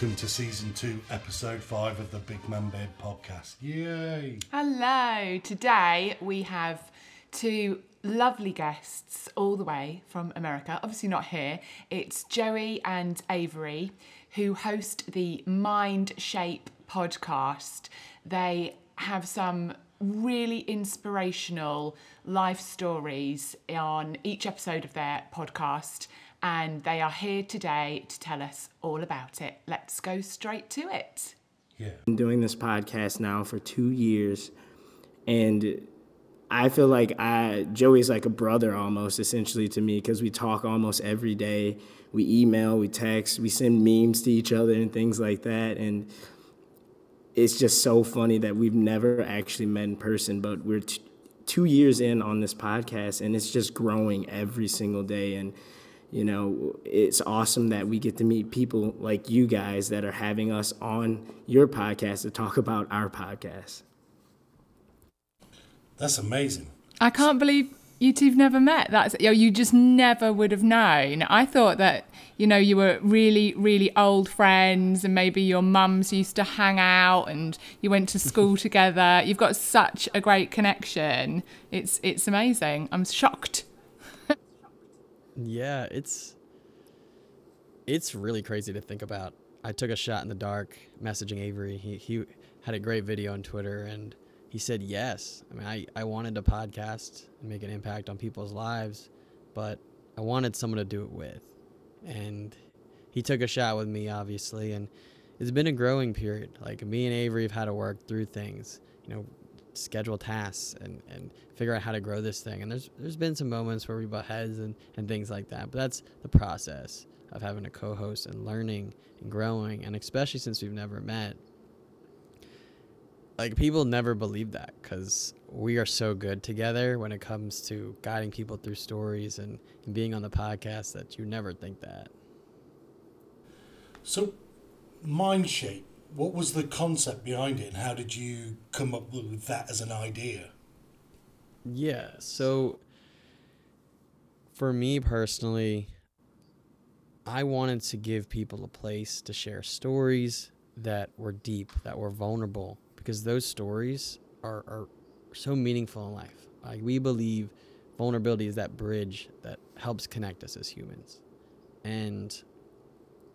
welcome to season two, episode five of the Big Man Babe podcast. Yay! Hello. Today we have two lovely guests all the way from America. Obviously not here. It's Joey and Avery who host the Mind Shape podcast. They have some really inspirational life stories on each episode of their podcast and they are here today to tell us all about it. Let's go straight to it. Yeah. been doing this podcast now for two years, and I feel like I Joey's like a brother almost essentially to me because we talk almost every day. We email, we text, we send memes to each other and things like that, and it's just so funny that we've never actually met in person, but we're t- two years in on this podcast, and it's just growing every single day, and you know, it's awesome that we get to meet people like you guys that are having us on your podcast to talk about our podcast. That's amazing. I can't believe you two've never met. That's you, know, you just never would have known. I thought that you know you were really, really old friends, and maybe your mums used to hang out, and you went to school together. You've got such a great connection. It's it's amazing. I'm shocked. Yeah, it's it's really crazy to think about. I took a shot in the dark messaging Avery. He he had a great video on Twitter and he said yes. I mean, I, I wanted to podcast and make an impact on people's lives, but I wanted someone to do it with. And he took a shot with me, obviously, and it's been a growing period. Like me and Avery have had to work through things, you know, schedule tasks and, and figure out how to grow this thing. And there's there's been some moments where we butt heads and, and things like that. But that's the process of having a co-host and learning and growing. And especially since we've never met, like people never believe that because we are so good together when it comes to guiding people through stories and, and being on the podcast that you never think that. So, Mind Shape, what was the concept behind it and how did you come up with that as an idea? Yeah. So for me personally, I wanted to give people a place to share stories that were deep, that were vulnerable, because those stories are, are so meaningful in life. Like we believe vulnerability is that bridge that helps connect us as humans. And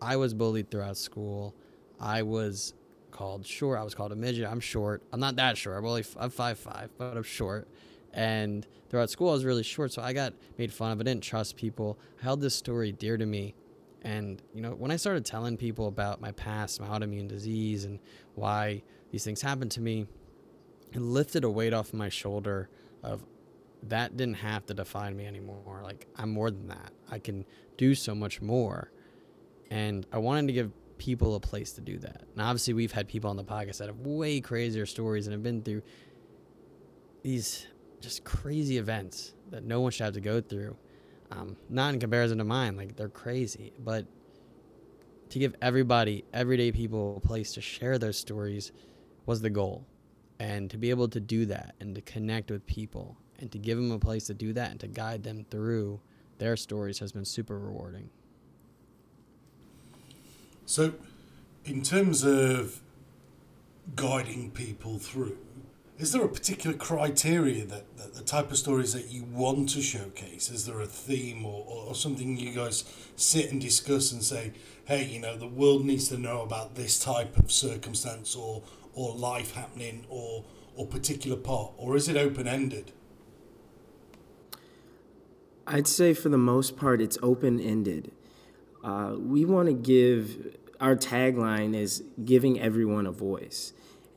I was bullied throughout school. I was called short. I was called a midget. I'm short. I'm not that short. I'm only I'm five five, but I'm short. And throughout school, I was really short, so I got made fun of. I didn't trust people. I held this story dear to me. And you know, when I started telling people about my past, my autoimmune disease, and why these things happened to me, it lifted a weight off my shoulder of that didn't have to define me anymore. Like I'm more than that. I can do so much more. And I wanted to give people a place to do that. Now, obviously, we've had people on the podcast that have way crazier stories and have been through these just crazy events that no one should have to go through. Um, not in comparison to mine, like they're crazy, but to give everybody, everyday people, a place to share those stories was the goal. And to be able to do that and to connect with people and to give them a place to do that and to guide them through their stories has been super rewarding. So, in terms of guiding people through, is there a particular criteria that, that the type of stories that you want to showcase? Is there a theme or, or something you guys sit and discuss and say, hey, you know, the world needs to know about this type of circumstance or, or life happening or, or particular part? Or is it open ended? I'd say for the most part, it's open ended. Uh, we want to give our tagline is giving everyone a voice.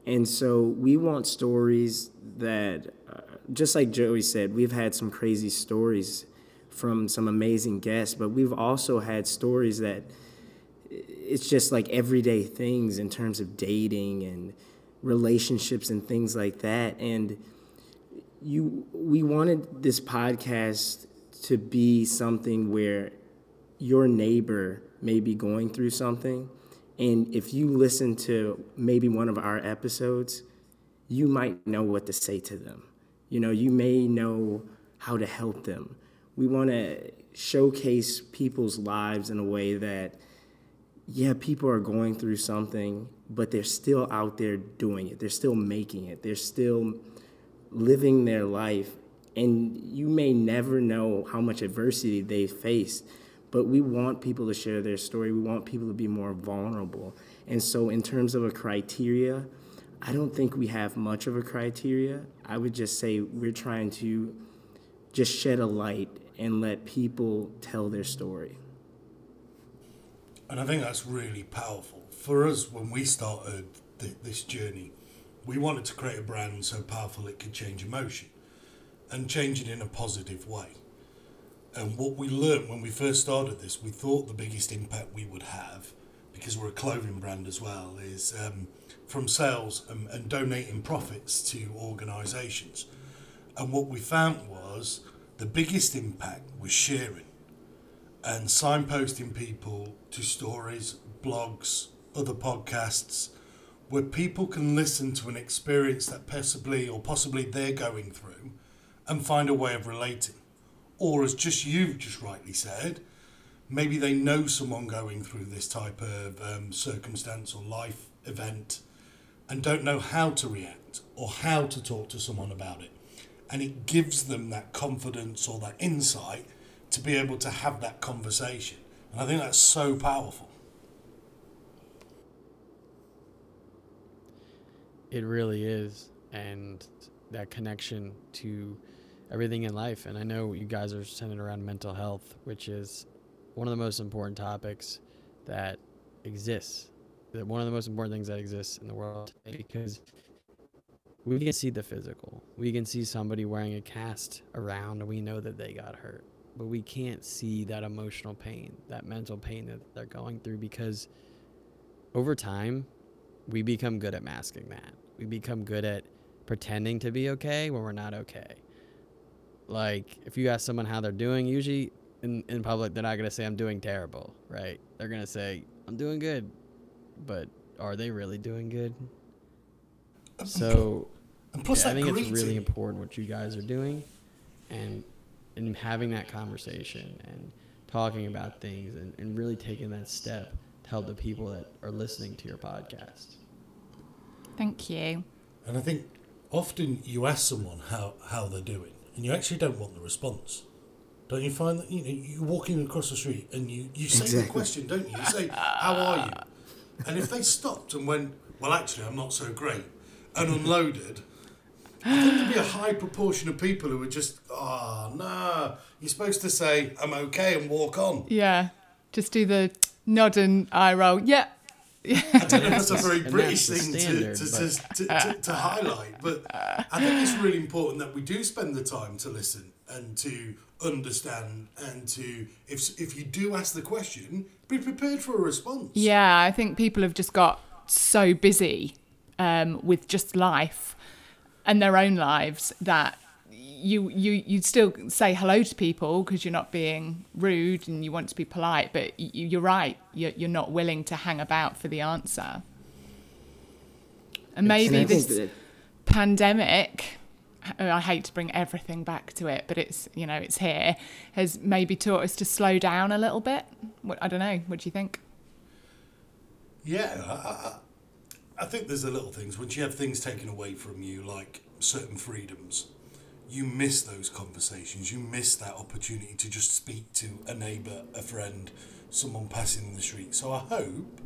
And so we want stories that, uh, just like Joey said, we've had some crazy stories from some amazing guests, but we've also had stories that it's just like everyday things in terms of dating and relationships and things like that. And you, we wanted this podcast to be something where your neighbor may be going through something. And if you listen to maybe one of our episodes, you might know what to say to them. You know, you may know how to help them. We want to showcase people's lives in a way that yeah, people are going through something, but they're still out there doing it. They're still making it. They're still living their life. And you may never know how much adversity they faced, but we want people to share their story. We want people to be more vulnerable. And so, in terms of a criteria, I don't think we have much of a criteria. I would just say we're trying to just shed a light and let people tell their story. And I think that's really powerful. For us, when we started th- this journey, we wanted to create a brand so powerful it could change emotion and change it in a positive way. And what we learned when we first started this, we thought the biggest impact we would have, because we're a clothing brand as well, is um, from sales and, and donating profits to organisations. And what we found was the biggest impact was sharing and signposting people to stories, blogs, other podcasts, where people can listen to an experience that possibly or possibly they're going through and find a way of relating. Or as just you've just rightly said, maybe they know someone going through this type of um, circumstance or life event and don't know how to react or how to talk to someone about it. And it gives them that confidence or that insight to be able to have that conversation. And I think that's so powerful. It really is. And that connection to everything in life. And I know you guys are centered around mental health, which is one of the most important topics that exists. That one of the most important things that exists in the world because we can see the physical. We can see somebody wearing a cast around and we know that they got hurt. But we can't see that emotional pain, that mental pain that they're going through because over time, we become good at masking that. We become good at pretending to be okay when we're not okay. Like, if you ask someone how they're doing, usually in, in public, they're not going to say, I'm doing terrible, right? They're going to say, I'm doing good. But are they really doing good? So, And plus, yeah, I think greeting. it's really important what you guys are doing and and having that conversation and talking about things and, and really taking that step to help the people that are listening to your podcast. Thank you. And I think often you ask someone how, how they're doing, and you actually don't want the response. Don't you find that you know you're walking across the street and you, you say the question, don't you? You say, "How are you?" And if they stopped and went, "Well, actually, I'm not so great," and unloaded, I think there'd be a high proportion of people who would just, ah, "Oh no, you're supposed to say I'm okay and walk on." Yeah. Just do the nod and eye roll. Yeah. I don't know if that's a very British that's the thing to, standard, to, but- to, to, to, to highlight, but I think it's really important that we do spend the time to listen and to understand and to, if, if you do ask the question, be prepared for a response. Yeah, I think people have just got so busy um, with just life and their own lives that you you you still say hello to people because you're not being rude and you want to be polite, but you, you're right. You're, you're not willing to hang about for the answer. And maybe And this that pandemic oh, I hate to bring everything back to it, but it's you know it's here has maybe taught us to slow down a little bit. What I don't know. What do you think? Yeah, I, I, I think there's the little things. Once you have things taken away from you, like certain freedoms, you miss those conversations. You miss that opportunity to just speak to a neighbour, a friend, someone passing in the street. So I hope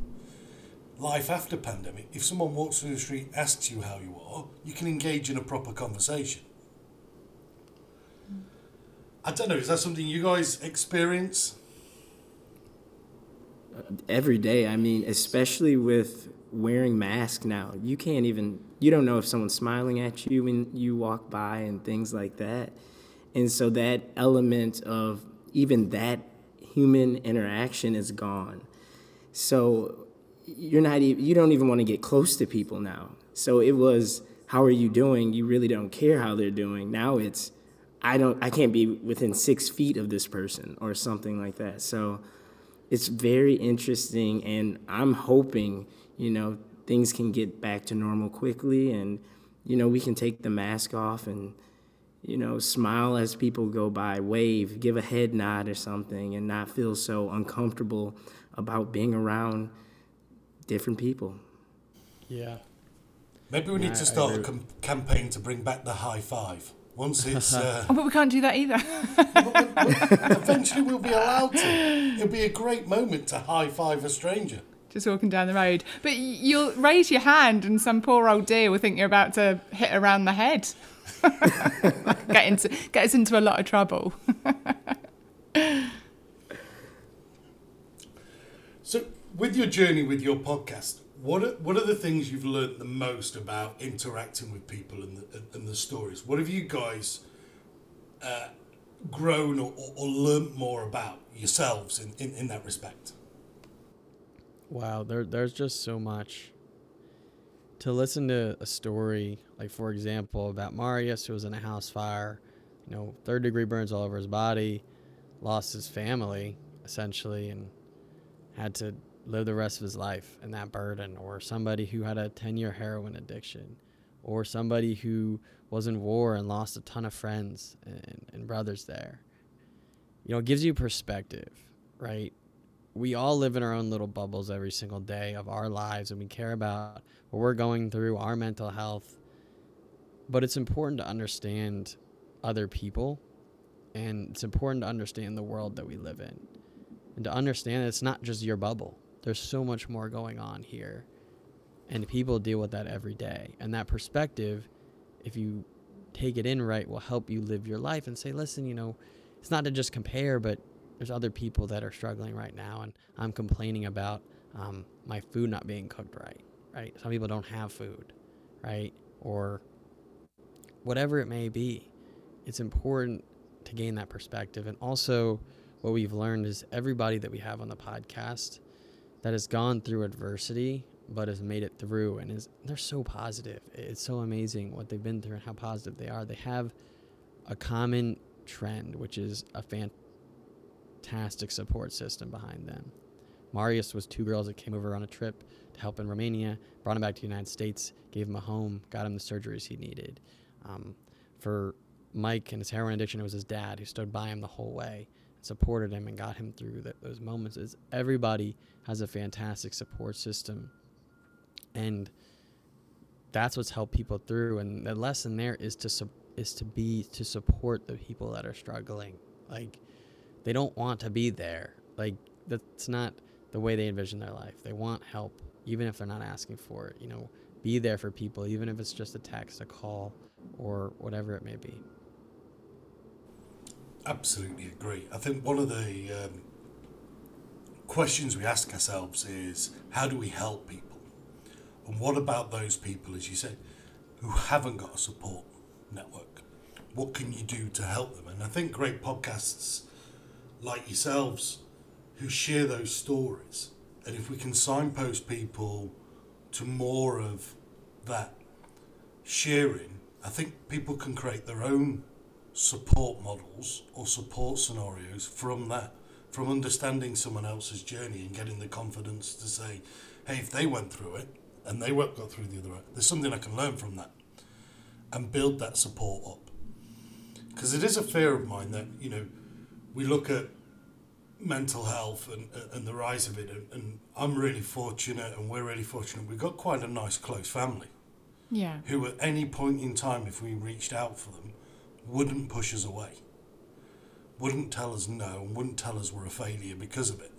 life after pandemic, if someone walks through the street, asks you how you are, you can engage in a proper conversation. I don't know, is that something you guys experience? Uh, every day. I mean, especially with wearing masks now, you can't even you don't know if someone's smiling at you when you walk by and things like that. And so that element of even that human interaction is gone. So you're not even you don't even want to get close to people now. So it was how are you doing? You really don't care how they're doing. Now it's I don't I can't be within 6 feet of this person or something like that. So it's very interesting and i'm hoping you know things can get back to normal quickly and you know we can take the mask off and you know smile as people go by wave give a head nod or something and not feel so uncomfortable about being around different people. Yeah. Maybe we need to start a com- campaign to bring back the high five. Once it's uh, Oh, but we can't do that either. eventually we'll be allowed to. It'll be a great moment to high five a stranger. Just walking down the road. But you'll raise your hand and some poor old deer will think you're about to hit around the head. get, into, get us into a lot of trouble. So, with your journey with your podcast, what are, what are the things you've learned the most about interacting with people and the, and the stories? What have you guys uh, grown or, or, or learnt more about yourselves in, in, in that respect? Wow, there there's just so much. To listen to a story, like for example, about Marius who was in a house fire, you know, third degree burns all over his body, lost his family essentially, and had to live the rest of his life in that burden, or somebody who had a 10 year heroin addiction, or somebody who was in war and lost a ton of friends and, and brothers there. You know, it gives you perspective, right? We all live in our own little bubbles every single day of our lives and we care about what we're going through, our mental health. But it's important to understand other people and it's important to understand the world that we live in and to understand that it's not just your bubble. There's so much more going on here. And people deal with that every day. And that perspective, if you take it in right, will help you live your life and say, listen, you know, it's not to just compare, but there's other people that are struggling right now, and I'm complaining about um, my food not being cooked right. Right? Some people don't have food, right? Or whatever it may be. It's important to gain that perspective, and also what we've learned is everybody that we have on the podcast that has gone through adversity but has made it through and is they're so positive. It's so amazing what they've been through and how positive they are. They have a common trend, which is a fantastic support system behind them. Marius was two girls that came over on a trip to help in Romania, brought him back to the United States, gave him a home, got him the surgeries he needed. Um, for Mike and his heroin addiction, it was his dad who stood by him the whole way, supported him, and got him through that those moments. Is everybody has a fantastic support system, and that's what's helped people through. And the lesson there is to su- is to be to support the people that are struggling. Like they don't want to be there. Like that's not the way they envision their life. They want help, even if they're not asking for it. You know, be there for people, even if it's just a text, a call, or whatever it may be. Absolutely agree. I think one of the um, questions we ask ourselves is how do we help people? And what about those people, as you said, who haven't got a support network? What can you do to help them? And I think great podcasts like yourselves who share those stories, and if we can signpost people to more of that sharing, I think people can create their own support models or support scenarios from that, from understanding someone else's journey and getting the confidence to say, hey, if they went through it and they got through the other way, there's something I can learn from that and build that support up. Because it is a fear of mine that, you know, we look at mental health and, and the rise of it, and, and I'm really fortunate and we're really fortunate. We've got quite a nice, close family Yeah. who at any point in time, if we reached out for them, wouldn't push us away, wouldn't tell us no, and wouldn't tell us we're a failure because of it.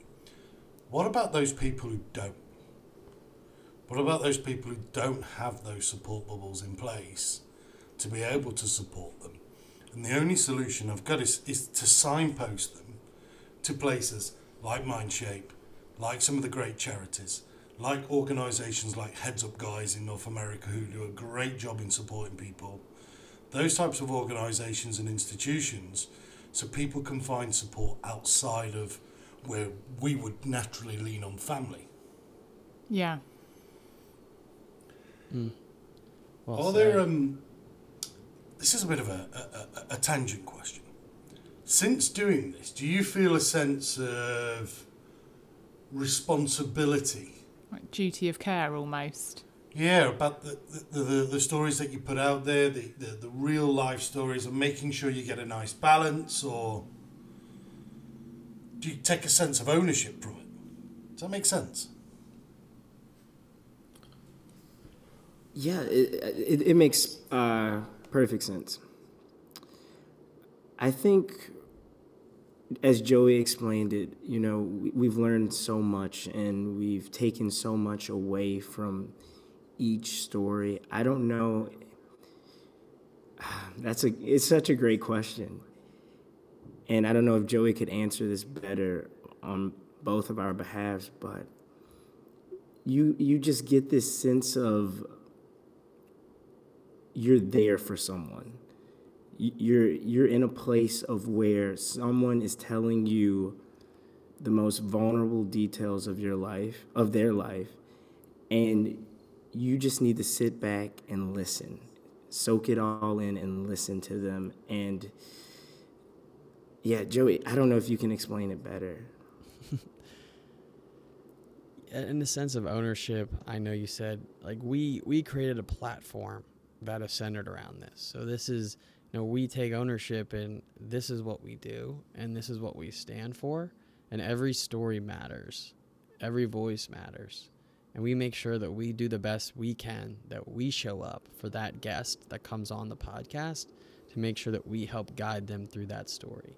What about those people who don't? What about those people who don't have those support bubbles in place to be able to support them? And the only solution I've got is, is to signpost them to places like Mindshape, like some of the great charities, like organisations like Heads Up Guys in North America who do a great job in supporting people. Those types of organisations and institutions so people can find support outside of where we would naturally lean on family. Yeah. Well Are there um this is a bit of a, a, a, a tangent question. Since doing this, do you feel a sense of responsibility Like duty of care almost. Yeah, about the, the, the, the stories that you put out there, the, the, the real life stories, and making sure you get a nice balance, or do you take a sense of ownership from it? Does that make sense? Yeah, it, it, it makes uh, perfect sense. I think, as Joey explained it, you know, we, we've learned so much and we've taken so much away from each story. I don't know. That's a it's such a great question. And I don't know if Joey could answer this better on both of our behalves, but you you just get this sense of you're there for someone. You're you're in a place of where someone is telling you the most vulnerable details of your life, of their life, and you just need to sit back and listen. Soak it all in and listen to them and yeah, Joey, I don't know if you can explain it better. in the sense of ownership, I know you said like we we created a platform that is centered around this. So this is you know we take ownership and this is what we do and this is what we stand for and every story matters. Every voice matters. And we make sure that we do the best we can that we show up for that guest that comes on the podcast to make sure that we help guide them through that story.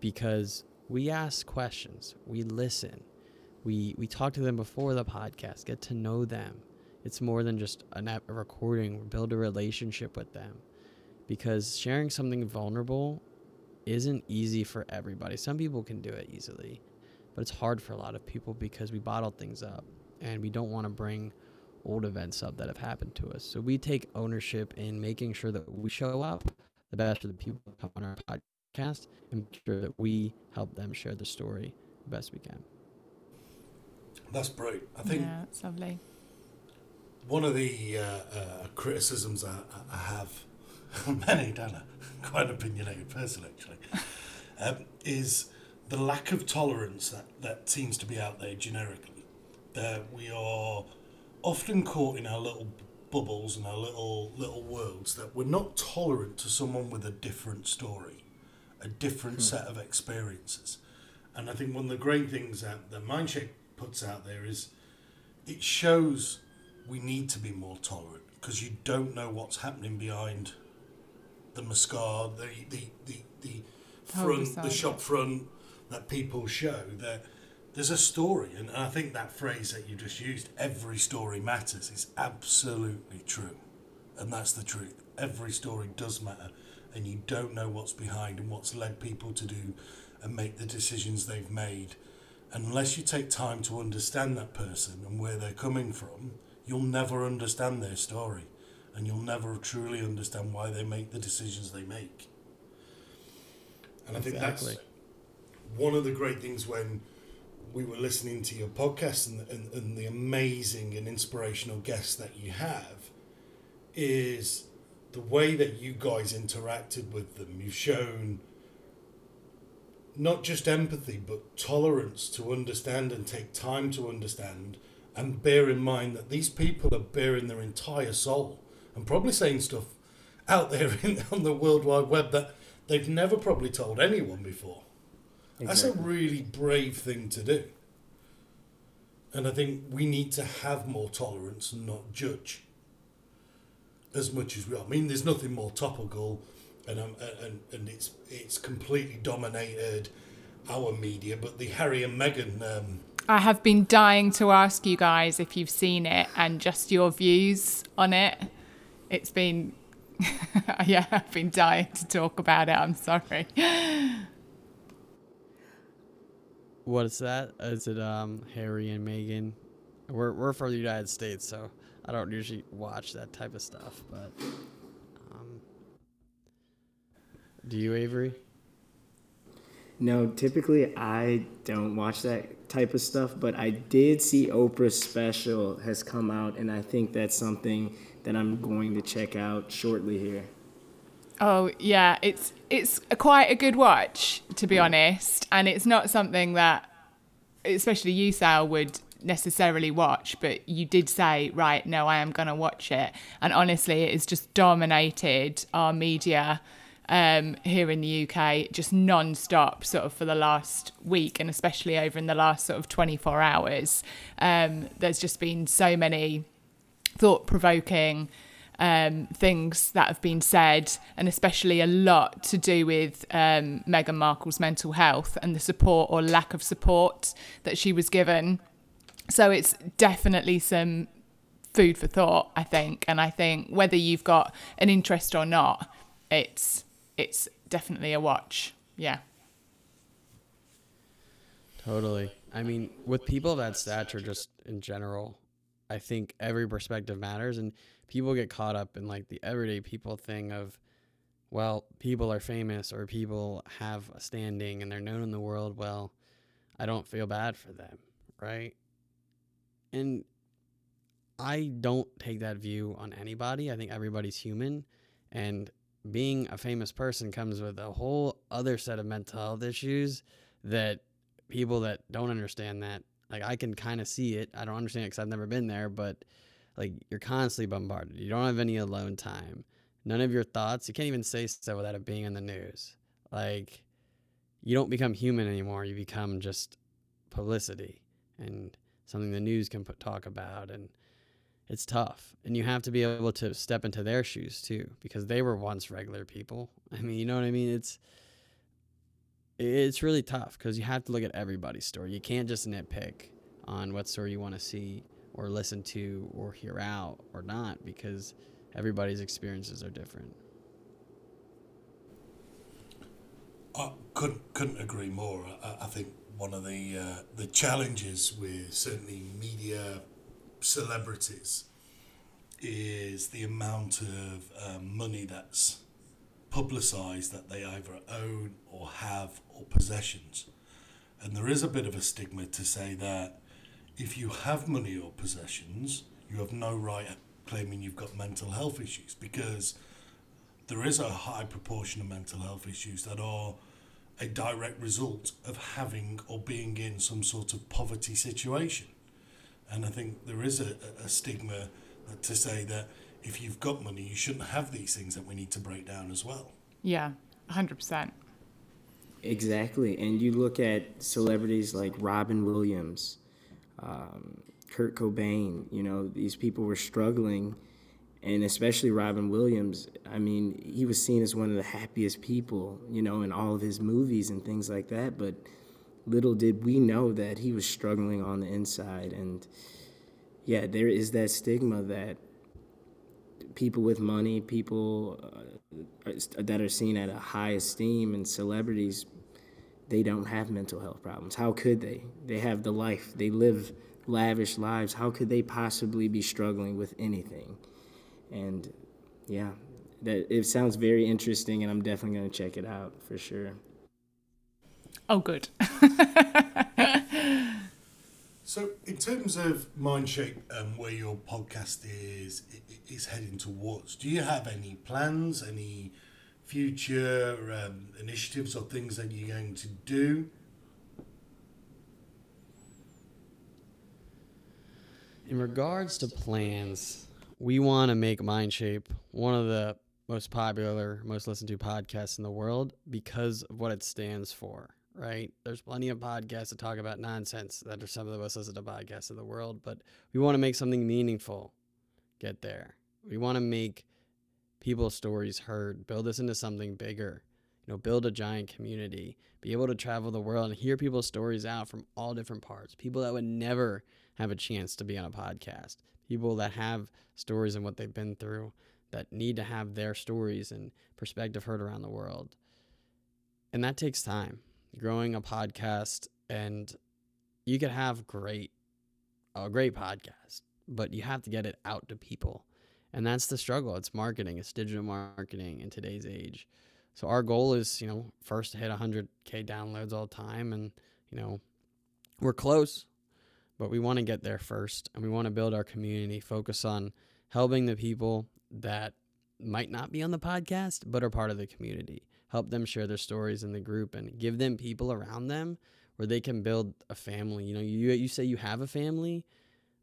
Because we ask questions, we listen, we we talk to them before the podcast, get to know them, it's more than just a, a recording. Build a relationship with them because sharing something vulnerable isn't easy for everybody. Some people can do it easily, but it's hard for a lot of people because we bottle things up and we don't want to bring old events up that have happened to us. So we take ownership in making sure that we show up the best for the people who come on our podcast and make sure that we help them share the story the best we can. That's brilliant. I think yeah, it's lovely one of the uh, uh, criticisms I, I have, many, don't I? Quite an opinionated person, actually, um, is the lack of tolerance that, that seems to be out there generically. That we are often caught in our little bubbles and our little little worlds that we're not tolerant to someone with a different story, a different hmm. set of experiences. And I think one of the great things that, that Mindshape puts out there is it shows we need to be more tolerant because you don't know what's happening behind the mascara, the the the, the front, the shop front that people show. That there's a story, and I think that phrase that you just used, "every story matters," is absolutely true, and that's the truth. Every story does matter, and you don't know what's behind and what's led people to do and make the decisions they've made unless you take time to understand that person and where they're coming from you'll never understand their story and you'll never truly understand why they make the decisions they make. And I think that's one of the great things when we were listening to your podcast and, and, and the amazing and inspirational guests that you have is the way that you guys interacted with them. You've shown not just empathy, but tolerance to understand and take time to understand and bear in mind that these people are bearing their entire soul and probably saying stuff out there in, on the World Wide Web that they've never probably told anyone before. Exactly. That's a really brave thing to do. And I think we need to have more tolerance and not judge as much as we are. I mean, there's nothing more topical, and um, and and it's it's completely dominated our media. But the Harry and Meghan um, I have been dying to ask you guys if you've seen it and just your views on it. It's been, yeah, I've been dying to talk about it. I'm sorry. What is that? Is it um Harry and Meghan? We're we're from the United States, so I don't usually watch that type of stuff. But um, do you, Avery? No, typically I don't watch that type of stuff, but I did see Oprah's special has come out, and I think that's something that I'm going to check out shortly here. Oh yeah, it's it's a quite a good watch to be honest, and it's not something that, especially you, Sal, would necessarily watch, but you did say, right, no, I am going to watch it. And honestly, it has just dominated our media um, here in the UK, just non-stop, sort of for the last week, and especially over in the last sort of 24 hours. Um, there's just been so many thought-provoking um, things that have been said, and especially a lot to do with um, Meghan Markle's mental health and the support or lack of support that she was given. So it's definitely some food for thought, I think. And I think whether you've got an interest or not, it's it's definitely a watch. Yeah. Totally. I mean, with people of that stature, just in general, I think every perspective matters, and people get caught up in like the everyday people thing of, well, people are famous or people have a standing and they're known in the world. Well, I don't feel bad for them, right? And I don't take that view on anybody. I think everybody's human, and being a famous person comes with a whole other set of mental health issues that people that don't understand that like I can kind of see it. I don't understand it because I've never been there, but like you're constantly bombarded. You don't have any alone time. None of your thoughts. You can't even say stuff without it being in the news. Like you don't become human anymore. You become just publicity and something the news can put talk about and it's tough. And you have to be able to step into their shoes too because they were once regular people. I mean you know what i mean? It's it's really tough because you have to look at everybody's story. You can't just nitpick on what story you want to see or listen to or hear out or not because everybody's experiences are different. I couldn't couldn't agree more. I, I think one of the uh, the challenges with certainly media celebrities is the amount of um, money that's publicized that they either own or have or possessions. And there is a bit of a stigma to say that if you have money or possessions, you have no right at claiming you've got mental health issues because there is a high proportion of mental health issues that are a direct result of having or being in some sort of poverty situation. And I think there is a, a stigma to say that if you've got money, you shouldn't have these things that we need to break down as well. Yeah, 100%. Exactly. And you look at celebrities like Robin Williams, um, Kurt Cobain, you know, these people were struggling. And especially Robin Williams, I mean, he was seen as one of the happiest people, you know, in all of his movies and things like that. But little did we know that he was struggling on the inside. And yeah, there is that stigma that people with money, people uh, that are seen at a high esteem, and celebrities, they don't have mental health problems. How could they? They have the life, they live lavish lives. How could they possibly be struggling with anything? And yeah, that it sounds very interesting, and I'm definitely going to check it out for sure. Oh, good. so, in terms of Mindshape, um, where your podcast is is heading towards, do you have any plans, any future um, initiatives or things that you're going to do? In regards to plans, we want to make Mindshape one of the most popular, most listened to podcasts in the world because of what it stands for right? There's plenty of podcasts that talk about nonsense that are some of the most listened to podcasts in the world, but we want to make something meaningful get there. We want to make people's stories heard, build this into something bigger, you know, build a giant community, be able to travel the world and hear people's stories out from all different parts. People that would never have a chance to be on a podcast, people that have stories and what they've been through that need to have their stories and perspective heard around the world. And that takes time growing a podcast and you could have great a great podcast but you have to get it out to people. And that's the struggle. It's marketing. It's digital marketing in today's age. So our goal is you know first to hit 100k downloads all time and you know we're close but we want to get there first and we want to build our community focus on helping the people that might not be on the podcast but are part of the community help them share their stories in the group and give them people around them where they can build a family. You know, you you say you have a family,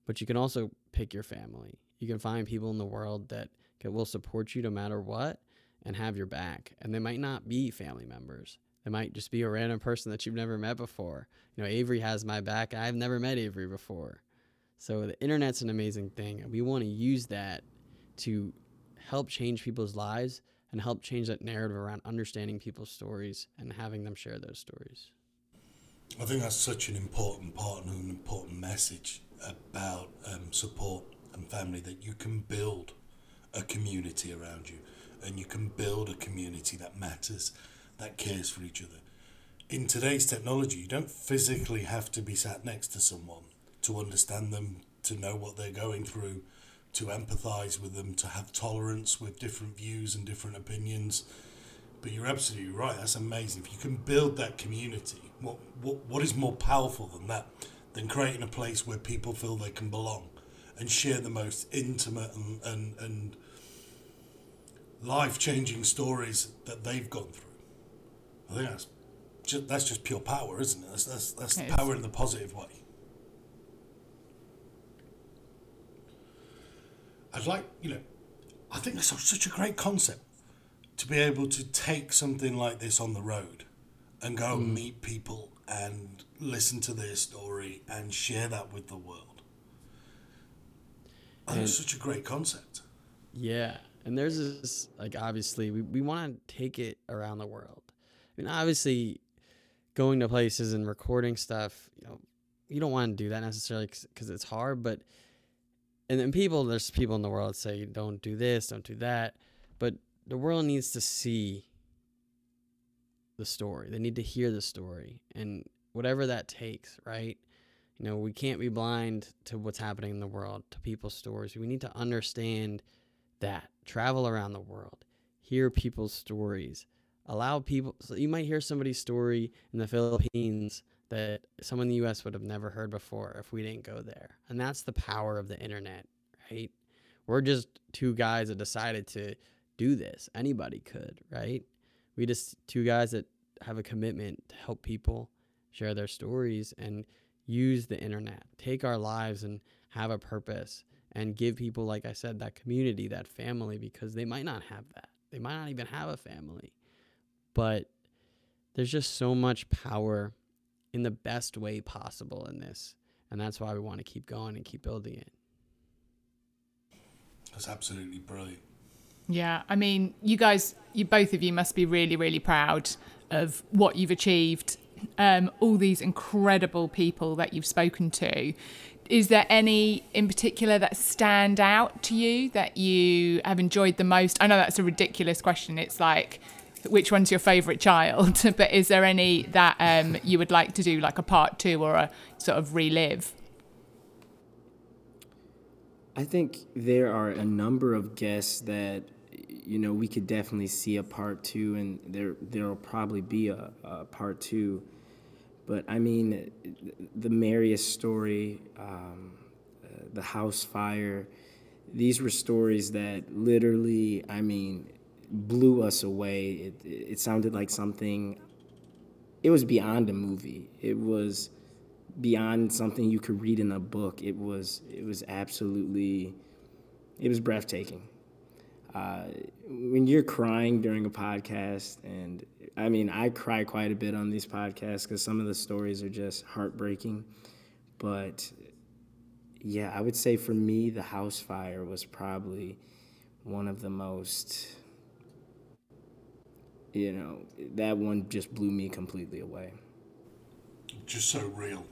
but you can also pick your family. You can find people in the world that can, will support you no matter what, and have your back. And they might not be family members. They might just be a random person that you've never met before. You know, Avery has my back. I've never met Avery before. So the internet's an amazing thing, and we want to use that to help change people's lives and help change that narrative around understanding people's stories and having them share those stories. I think that's such an important part and an important message about um, support and family that you can build a community around you and you can build a community that matters, that cares for each other. In today's technology, you don't physically have to be sat next to someone to understand them, to know what they're going through, to empathize with them, to have tolerance with different views and different opinions. But you're absolutely right. That's amazing. If you can build that community, what what what is more powerful than that? Than creating a place where people feel they can belong and share the most intimate and and, and life changing stories that they've gone through. I think that's just, that's just pure power, isn't it? That's that's, that's the power in the positive way. I'd like, you know, I think that's such a great concept to be able to take something like this on the road and go and mm. meet people and listen to their story and share that with the world. I think it's such a great concept. Yeah. And there's this, like, obviously, we, we want to take it around the world. I mean, obviously, going to places and recording stuff, you know, you don't want to do that necessarily because it's hard, but and then people there's people in the world that say don't do this don't do that. But the world needs to see the story. They need to hear the story. And whatever that takes right? You know we can't be blind to what's happening in the world to people's stories. We need to understand that. Travel around the world. Hear people's stories. Allow people so you might hear somebody's story in the philippines that someone in the US would have never heard before if we didn't go there. And that's the power of the internet, right? We're just two guys that decided to do this. Anybody could, right? We just two guys that have a commitment to help people share their stories and use the internet, take our lives and have a purpose and give people, like I said, that community, that family, because they might not have that. They might not even have a family. But there's just so much power in the best way possible in this. And that's why we want to keep going and keep building it. That's absolutely brilliant. Yeah, I mean, you guys, you both of you must be really, really proud of what you've achieved. Um, all these incredible people that you've spoken to. Is there any in particular that stand out to you that you have enjoyed the most? I know that's a ridiculous question. It's like which one's your favourite child, but is there any that um, you would like to do, like a part two or a sort of relive? I think there are a number of guests that you know we could definitely see a part two, and there there'll probably be a, a part two. But I mean, the Marius story, um, the house fire, these were stories that literally, I mean, blew us away. It, it sounded like something, it was beyond a movie. It was beyond something you could read in a book. It was, it was absolutely, it was breathtaking. Uh, when you're crying during a podcast, and I mean, I cry quite a bit on these podcasts because some of the stories are just heartbreaking. But yeah, I would say for me, the house fire was probably one of the most you know, that one just blew me completely away. Just so real.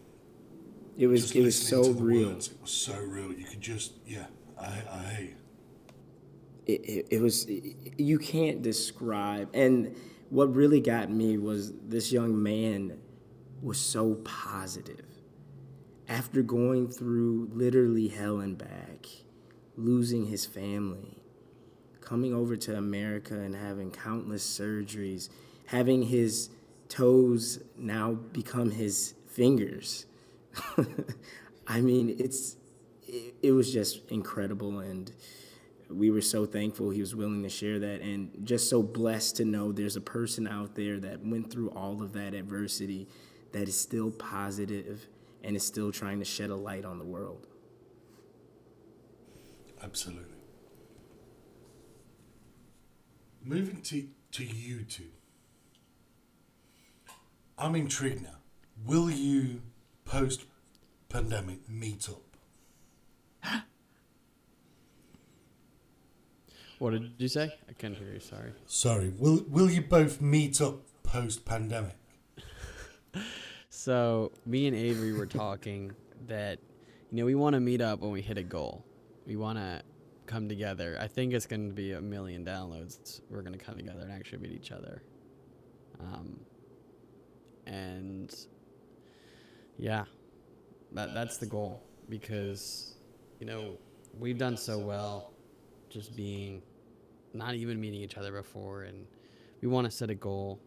It was just it was so real. Words, it was so real. You could just yeah, I I it, it, it was you can't describe and what really got me was this young man was so positive after going through literally hell and back losing his family coming over to America and having countless surgeries, having his toes now become his fingers. I mean, it's it, it, was just incredible and we were so thankful he was willing to share that and just so blessed to know there's a person out there that went through all of that adversity that is still positive and is still trying to shed a light on the world. Absolutely. Moving to to you two. I'm intrigued now. Will you post pandemic meet up? What did you say? I can't hear you. Sorry. Sorry. Will Will you both meet up post pandemic? So me and Avery were talking that you know we want to meet up when we hit a goal. We want to come together. I think it's going to be a million downloads. We're going to come together and actually meet each other. Um, and yeah, that that's the goal because you know we've done so well just being not even meeting each other before and we want to set a goal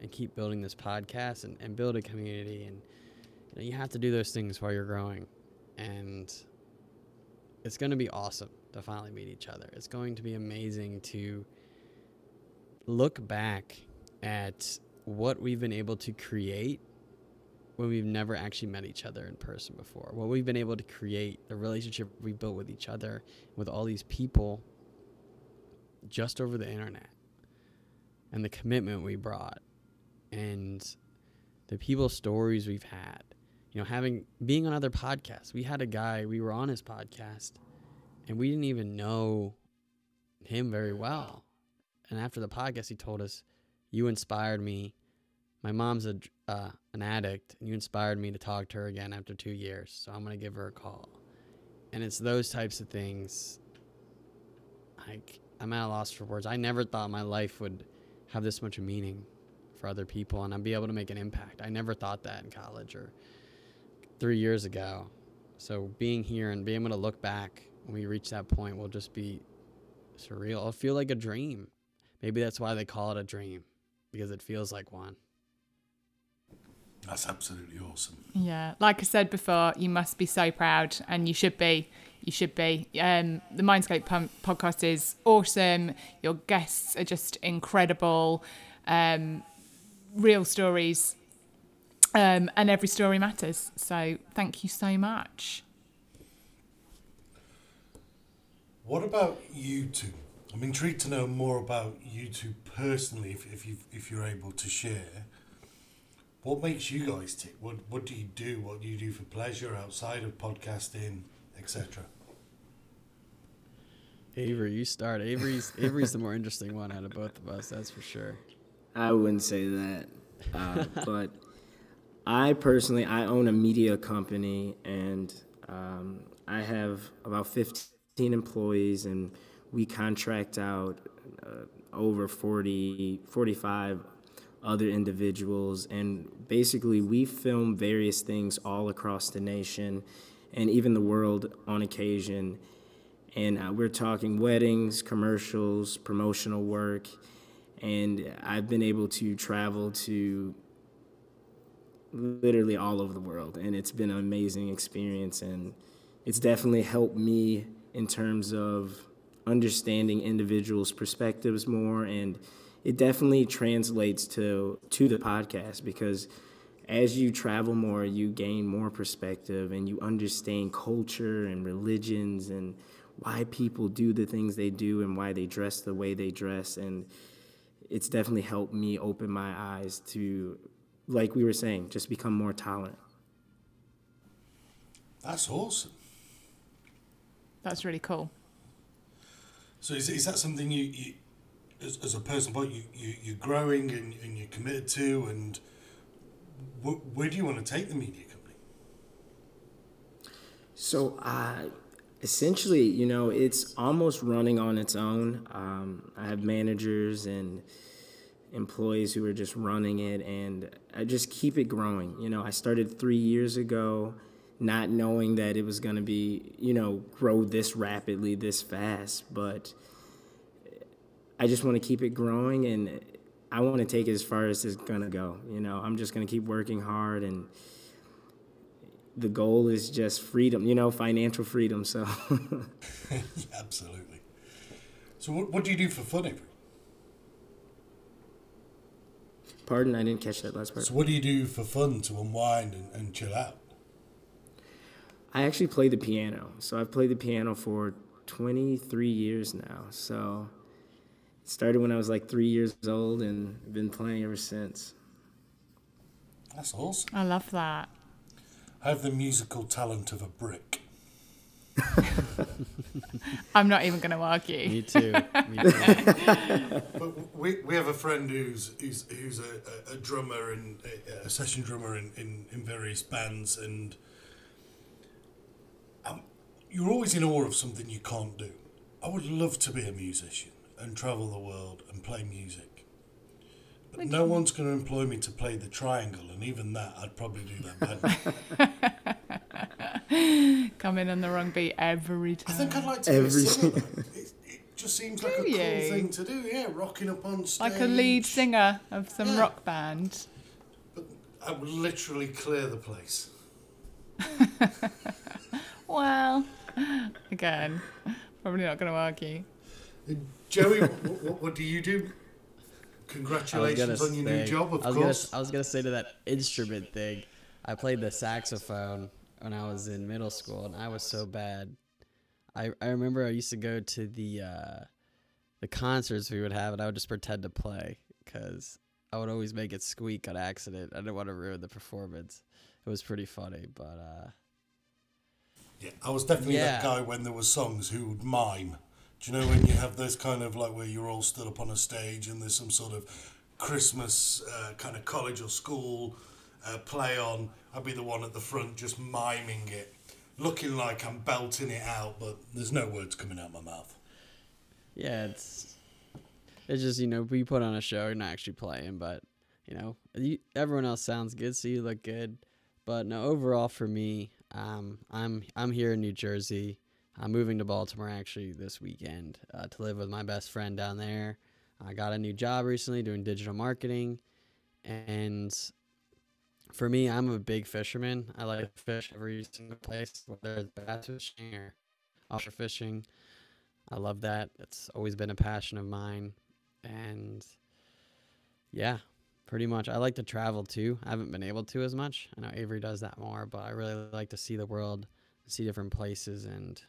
and keep building this podcast and, and build a community and you, know, you have to do those things while you're growing and it's going to be awesome to finally meet each other. It's going to be amazing to look back at what we've been able to create when we've never actually met each other in person before. What we've been able to create the relationship we built with each other with all these people just over the internet and the commitment we brought and the people stories we've had. You know having being on other podcasts. We had a guy we were on his podcast and we didn't even know him very well. And after the podcast he told us you inspired me. My mom's a uh, an addict and you inspired me to talk to her again after two years so i'm going to give her a call. And it's those types of things like i'm at a loss for words. I never thought my life would have this much meaning for other people and I'd be able to make an impact. I never thought that in college or three years ago. So being here and being able to look back when we reach that point will just be surreal. It'll feel like a dream. Maybe that's why they call it a dream because it feels like one. That's absolutely awesome. Yeah, like I said before, you must be so proud, and you should be. You should be. Um, the Mindshape Pump podcast is awesome. Your guests are just incredible. Um, real stories, um, and every story matters. So thank you so much. What about you two? I'm intrigued to know more about you two personally, if, if, you if you're able to share. What makes you guys tick? What What do you do? What do you do for pleasure outside of podcasting, etc.? Avery, you start. Avery's Avery's the more interesting one out of both of us. That's for sure. I wouldn't say that, uh, but I personally I own a media company and um, I have about 15 employees and we contract out uh, over 40 45 other individuals. And basically we film various things all across the nation and even the world on occasion. And uh, we're talking weddings commercials promotional work. And I've been able to travel to literally all over the world, and it's been an amazing experience, and it's definitely helped me in terms of understanding individuals' perspectives more, and it definitely translates to to the podcast because as you travel more, you gain more perspective, and you understand culture and religions and why people do the things they do and why they dress the way they dress and it's definitely helped me open my eyes to, like we were saying, just become more tolerant. That's awesome. That's really cool. So is, is that something you, you as, as a person, but you, you you're growing and, and you're committed to, and wh- where do you want to take the media company? So, uh, essentially, you know, it's almost running on its own. Um, I have managers and employees who are just running it, and I just keep it growing. You know, I started three years ago, not knowing that it was going to be, you know, grow this rapidly, this fast, but I just want to keep it growing, and I want to take it as far as it's going to go. You know, I'm just going to keep working hard and the goal is just freedom, you know, financial freedom. So, absolutely. So, what, what do you do for fun, Avery? Pardon, I didn't catch that last part. So, what do you do for fun to unwind and, and chill out? I actually play the piano. So, I've played the piano for 23 years now. So, it Started when I was like three years old and been playing ever since. That's awesome. I love that. I have the musical talent of a brick. I'm not even going to argue. Me too. Me too. But we, we have a friend who's who's, who's a, a, a drummer and a, a session drummer in, in, in various bands, and you're always in awe of something you can't do. I would love to be a musician and travel the world and play music. But no one's going to employ me to play the triangle, and even that, I'd probably do that badly. Come in on the wrong beat every time. I think I'd like to be a Every singer. It, it just seems like Do a cool thing to do. Yeah, rocking up on stage. like a lead singer of some Yeah. rock band. But I would literally clear the place. Well, again, probably not going to argue. Joey, what, what, what do you do? I was gonna Congratulations on your new job, of I was course. Gonna, I was gonna say to that instrument thing. I played the saxophone when I was in middle school, and I was so bad. I I remember I used to go to the uh, the concerts we would have, and I would just pretend to play because I would always make it squeak on accident. I didn't want to ruin the performance. It was pretty funny, but uh, yeah, I was definitely that guy when there were songs who would mime. Do you know when you have those kind of like where you're all stood up on a stage and there's some sort of Christmas uh, kind of college or school uh, play on? I'd be the one at the front just miming it, looking like I'm belting it out, but there's no words coming out my mouth. yeah, it's it's just you know we put on a show, you're not actually playing, but you know you, everyone else sounds good, so you look good. But no, overall for me, um, I'm I'm here in New Jersey. I'm moving to Baltimore actually this weekend uh, to live with my best friend down there. I got a new job recently doing digital marketing, and for me, I'm a big fisherman. I like to fish every single place, whether it's bass fishing or offshore fishing. I love that. It's always been a passion of mine. And yeah, pretty much. I like to travel too. I haven't been able to as much. I know Avery does that more, but I really like to see the world, see different places. And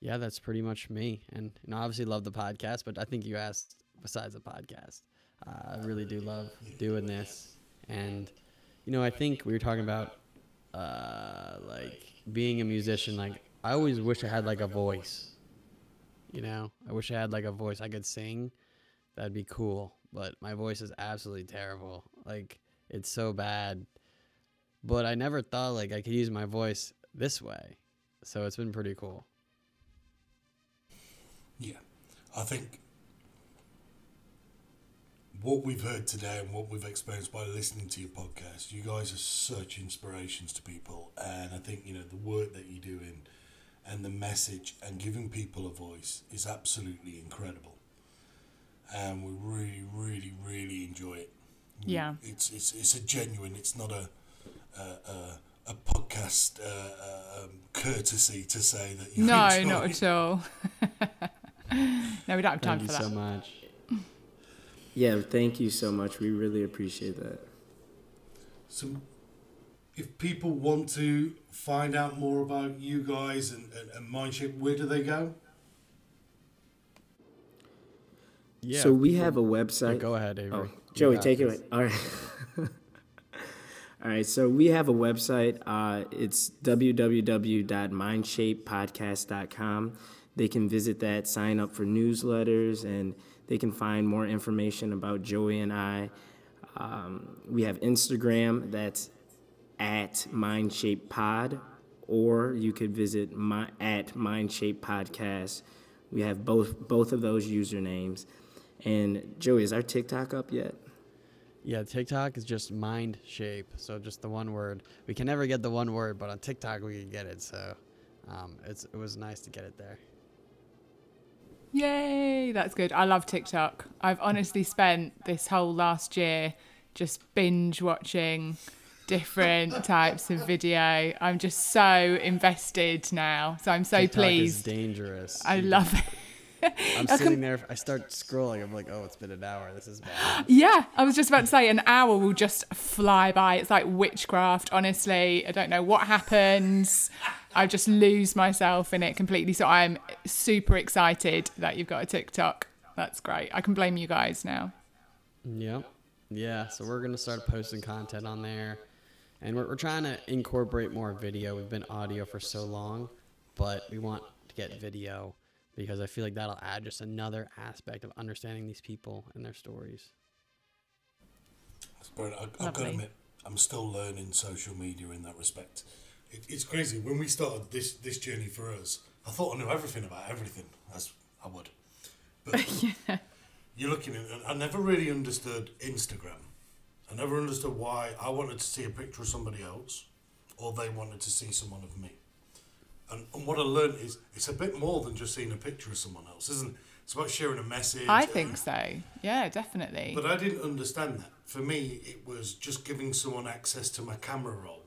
yeah, that's pretty much me. And obviously love the podcast, but I think you asked besides the podcast. Uh, I really do love doing this. And, you know, I think we were talking about uh, like being a musician. Like, I always wish I had like a voice. You know, I wish I had like a voice I could sing. That'd be cool. But my voice is absolutely terrible. Like, it's so bad. But I never thought like I could use my voice this way. So it's been pretty cool. Yeah, I think what we've heard today and what we've experienced by listening to your podcast, you guys are such inspirations to people, and I think you know the work that you're doing and the message and giving people a voice is absolutely incredible, and we really, really, really enjoy it. Yeah. it's it's it's a genuine. It's not a a, a, a podcast uh, uh, um, courtesy to say that you No, enjoy not it. at all. no, we don't have time Thank you for that. so much. Yeah, thank you so much. We really appreciate that. So, if people want to find out more about you guys and, and, and Mindshape, where do they go? Yeah. so we have a Yeah, website. go ahead, Avery. Oh, Joey, take it away. All right. All right. So we have a website. Uh, it's www.mindshapepodcast.com. They can visit that, sign up for newsletters, and they can find more information about Joey and I. Um, we have Instagram. That's at MindShapePod, or you could visit my at MindShapePodcast. We have both both of those usernames. And Joey, is our TikTok up yet? Yeah, TikTok is just mind shape, so just the one word. We can never get the one word, but on TikTok we can get it. So um, it's it was nice to get it there. Yay, that's good. I love TikTok. I've honestly spent this whole last year just binge watching different types of video. I'm just so invested now. So I'm so TikTok pleased. is dangerous. I You- love it. I'm sitting can- there. I start scrolling. I'm like, oh, it's been an hour. This is bad. Yeah, I was just about to say an hour will just fly by. It's like witchcraft, honestly. I don't know what happens. I just lose myself in it completely. So I'm super excited that you've got a TikTok. That's great. I can blame you guys now. Yep. Yeah. So we're gonna start posting content on there, and we're, we're trying to incorporate more video. We've been audio for so long, but we want to get video because I feel like that'll add just another aspect of understanding these people and their stories. But I, I've got to admit, I'm still learning social media in that respect. It, it's crazy. When we started this this journey for us, I thought I knew everything about everything, as I would. But you're looking at I never really understood Instagram. I never understood why I wanted to see a picture of somebody else or they wanted to see someone of me. And, and what I learned is it's a bit more than just seeing a picture of someone else, isn't it? It's about sharing a message. I think so. Yeah, definitely. But I didn't understand that. For me, it was just giving someone access to my camera roll,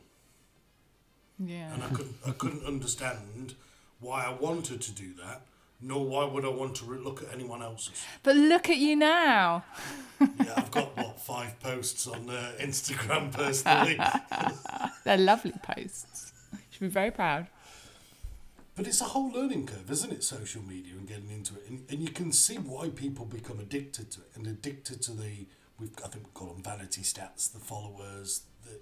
yeah. and I couldn't, I couldn't understand why I wanted to do that, nor why would I want to look at anyone else's. But look at you now. Yeah, I've got what five posts on uh, Instagram personally, They're lovely posts. You Should be very proud. But it's a whole learning curve, isn't it? Social media and getting into it, and, and you can see why people become addicted to it and addicted to the we've I think we call them vanity stats, the followers. The,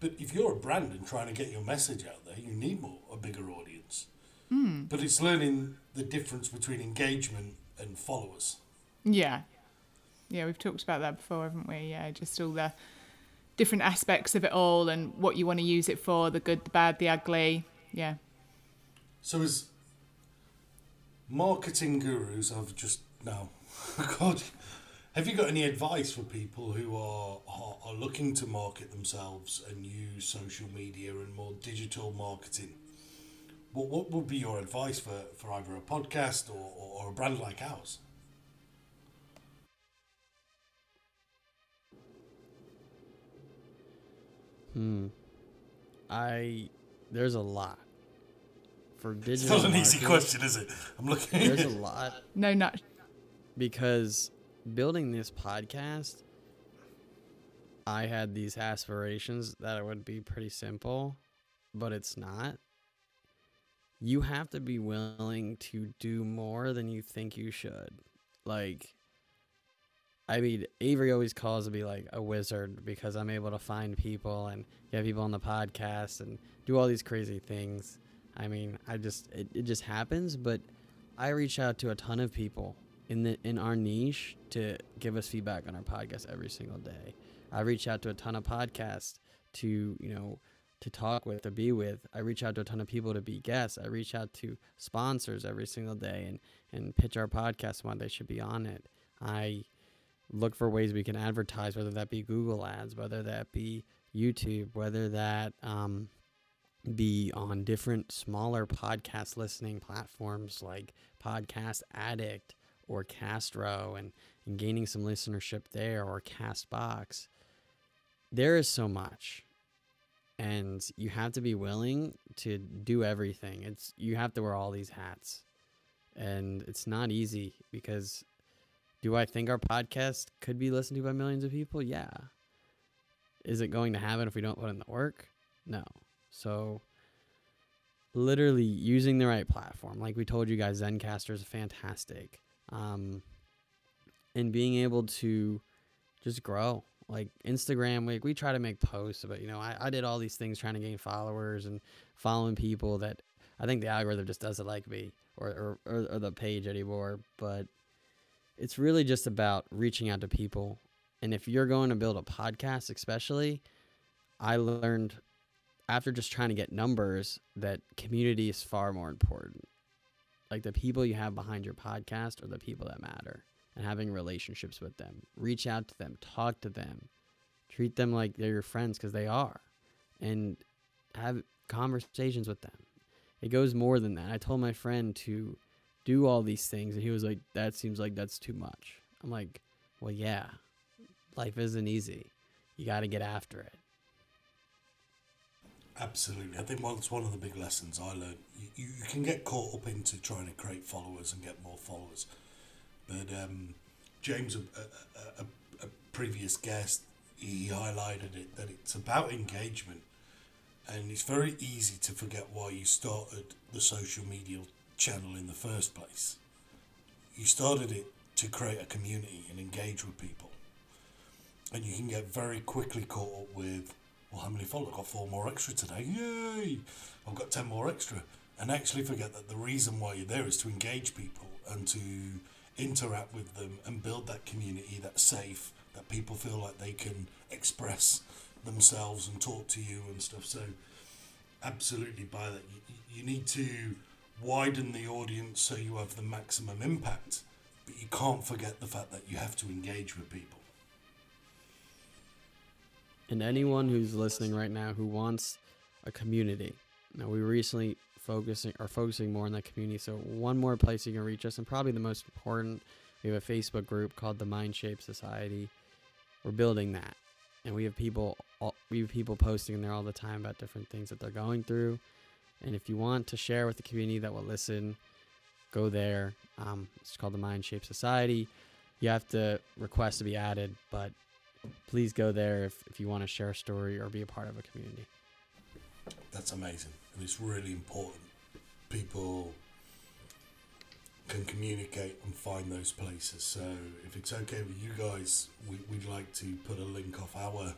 but if you're a brand and trying to get your message out there, you need more a bigger audience. Hmm. But it's learning the difference between engagement and followers. Yeah. Yeah, we've talked about that before, haven't we? Yeah, just all the different aspects of it all and what you want to use it for the good, the bad, the ugly. Yeah. So as marketing gurus, I've just now, God, have you got any advice for people who are, are are looking to market themselves and use social media and more digital marketing? What what would be your advice for, for either a podcast or, or, or a brand like ours? Hmm. I there's a lot for It's not an easy marketing, question, is it? I'm looking. There's a lot No, not. because building this podcast, I had these aspirations that it would be pretty simple, but it's not. You have to be willing to do more than you think you should. Like, I mean, Avery always calls me like a wizard because I'm able to find people and get people on the podcast and do all these crazy things. I mean, I just it, it just happens, but I reach out to a ton of people in the in our niche to give us feedback on our podcast every single day. I reach out to a ton of podcasts to, you know, to talk with, to be with. I reach out to a ton of people to be guests. I reach out to sponsors every single day and and pitch our podcast and why they should be on it. I look for ways we can advertise, whether that be Google ads, whether that be YouTube, whether that um, be on different smaller podcast listening platforms like Podcast Addict or Castro and, and gaining some listenership there or Castbox. There is so much. And you have to be willing to do everything. It's you have to wear all these hats. And it's not easy because do I think our podcast could be listened to by millions of people? Yeah. Is it going to happen if we don't put in the work? No. So, literally using the right platform, like we told you guys, Zencastr is fantastic. Um, and being able to just grow. Like Instagram, like we try to make posts, but you know, I, I did all these things trying to gain followers and following people that I think the algorithm just doesn't like me or, or, or, or the page anymore. But it's really just about reaching out to people. And if you're going to build a podcast, especially, I learned after just trying to get numbers that community is far more important. Like the people you have behind your podcast are the people that matter and having relationships with them. Reach out to them, talk to them, treat them like they're your friends because they are, and have conversations with them. It goes more than that. I told my friend to do all these things, and he was like, That seems like that's too much. I'm like, Well, yeah, life isn't easy. You got to get after it. Absolutely. I think that's one of the big lessons I learned. You, you, can get caught up into trying to create followers and get more followers. But um, James, a, a, a, a previous guest, he highlighted it that it's about engagement. And it's very easy to forget why you started the social media channel in the first place. You started it to create a community and engage with people. And you can get very quickly caught up with, well, how many followers? I've got four more extra today. Yay! I've got 10 more extra. And actually forget that the reason why you're there is to engage people and to interact with them and build that community that's safe, that people feel like they can express themselves and talk to you and stuff. So, absolutely by that, you, you need to widen the audience so you have the maximum impact, but you can't forget the fact that you have to engage with people. And anyone who's listening right now who wants a community. Now we recently focusing are focusing more on that community. So one more place you can reach us, and probably the most important, we have a Facebook group called the Mind Shape Society. We're building that, and we have people all, we have people posting in there all the time about different things that they're going through. And if you want to share with the community that will listen, go there. Um, it's called the Mind Shape Society. You have to request to be added, but please go there if, if you want to share a story or be a part of a community. That's amazing. And it's really important. People can communicate and find those places. So if it's okay with you guys, we, we'd like to put a link off our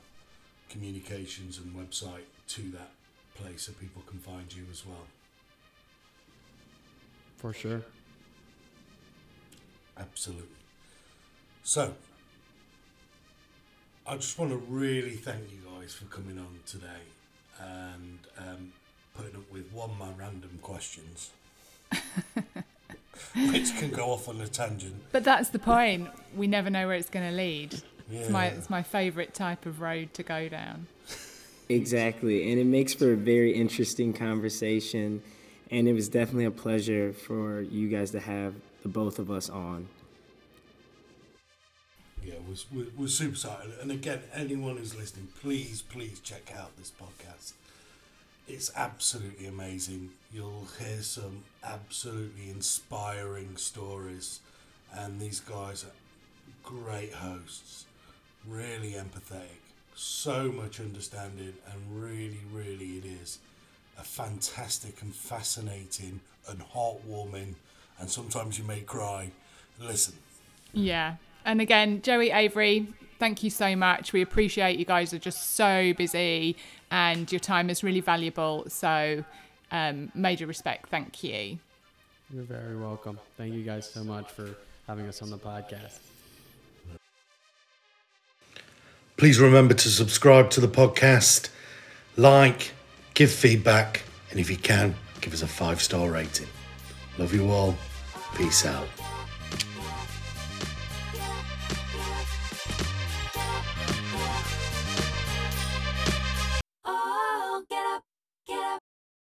communications and website to that place so people can find you as well. For sure. Absolutely. So, I just want to really thank you guys for coming on today and um, putting up with one of my random questions, which can go off on a tangent. But that's the point. We never know where it's going to lead. It's my Yeah. it's my favourite type of road to go down. Exactly. And it makes for a very interesting conversation. And it was definitely a pleasure for you guys to have the both of us on. Yeah, we're, we're, we're super excited. And again, anyone who's listening, please, please check out this podcast. It's absolutely amazing. You'll hear some absolutely inspiring stories. And these guys are great hosts, really empathetic, so much understanding, and really, really, it is a fantastic and fascinating and heartwarming, and sometimes you may cry. Listen. Yeah. And again, Joey Avery, thank you so much. We appreciate you guys are just so busy and your time is really valuable. So, um, major respect. Thank you. You're very welcome. Thank you guys so much for having us on the podcast. Please remember to subscribe to the podcast, like, give feedback, and if you can, give us a five star rating. Love you all. Peace out.